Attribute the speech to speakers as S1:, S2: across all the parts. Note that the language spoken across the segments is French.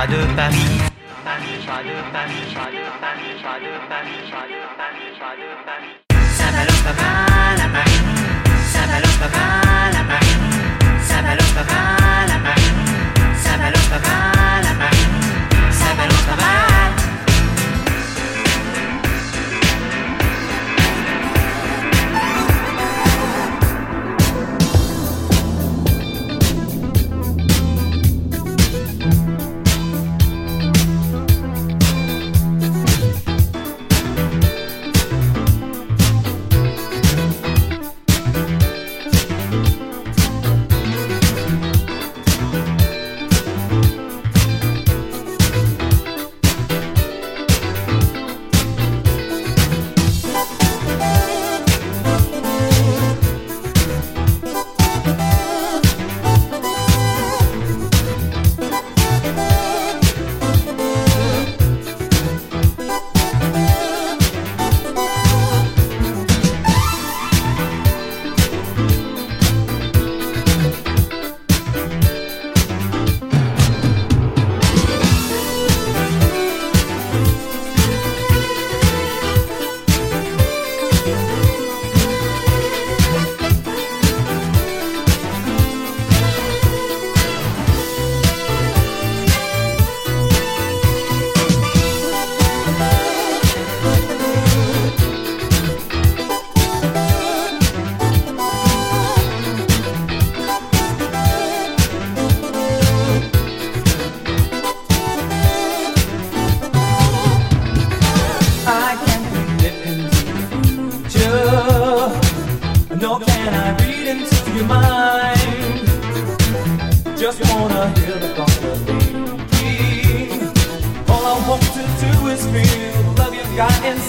S1: pas de Paris. Ça balance pas mal à Paris. Ça balance pas mal à Paris. Ça balance pas mal à Paris. Ça balance pas mal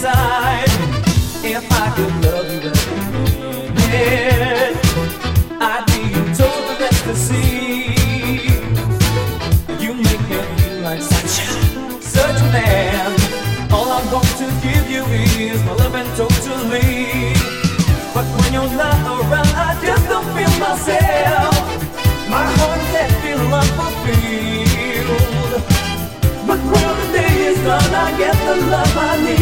S2: inside. If I could love you every minute, I'd be in total ecstasy. You make me feel like such, such a man. All I'm going to give you is my love and totally. But when you're not around, I just don't feel myself. My heart that feel unfulfilled. But when the day is done, I get the love I need.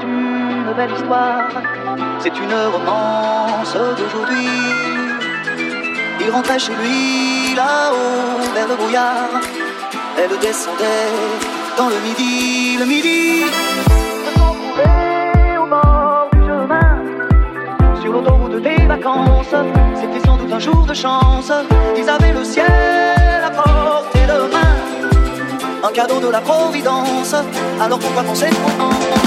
S3: c'est une belle histoire, c'est une romance d'aujourd'hui. Il rentrait chez lui là-haut vers le brouillard, elle descendait dans le midi, le midi. Se au bord du chemin, sur l'autoroute des vacances, c'était sans doute un jour de chance, ils avaient le ciel à portée de main un cadeau de la Providence. Alors pourquoi penser
S4: trop en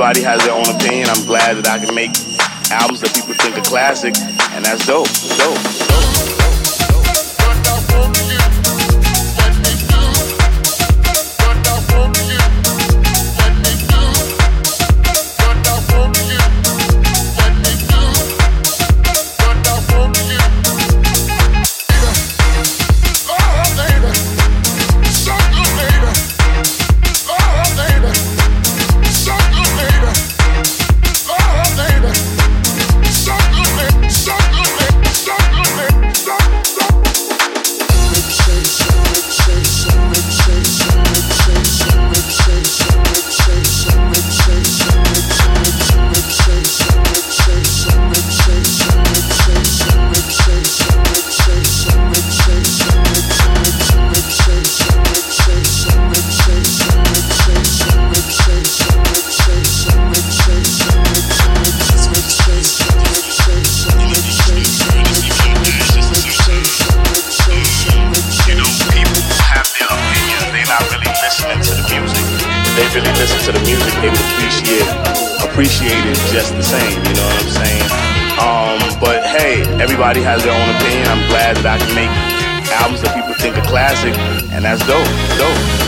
S4: everybody has their own opinion. I'm glad that I can make albums that people think are classic, and that's
S5: dope. Dope. has their own opinion. I'm glad that I can make albums that people think are classic, and that's dope. Dope.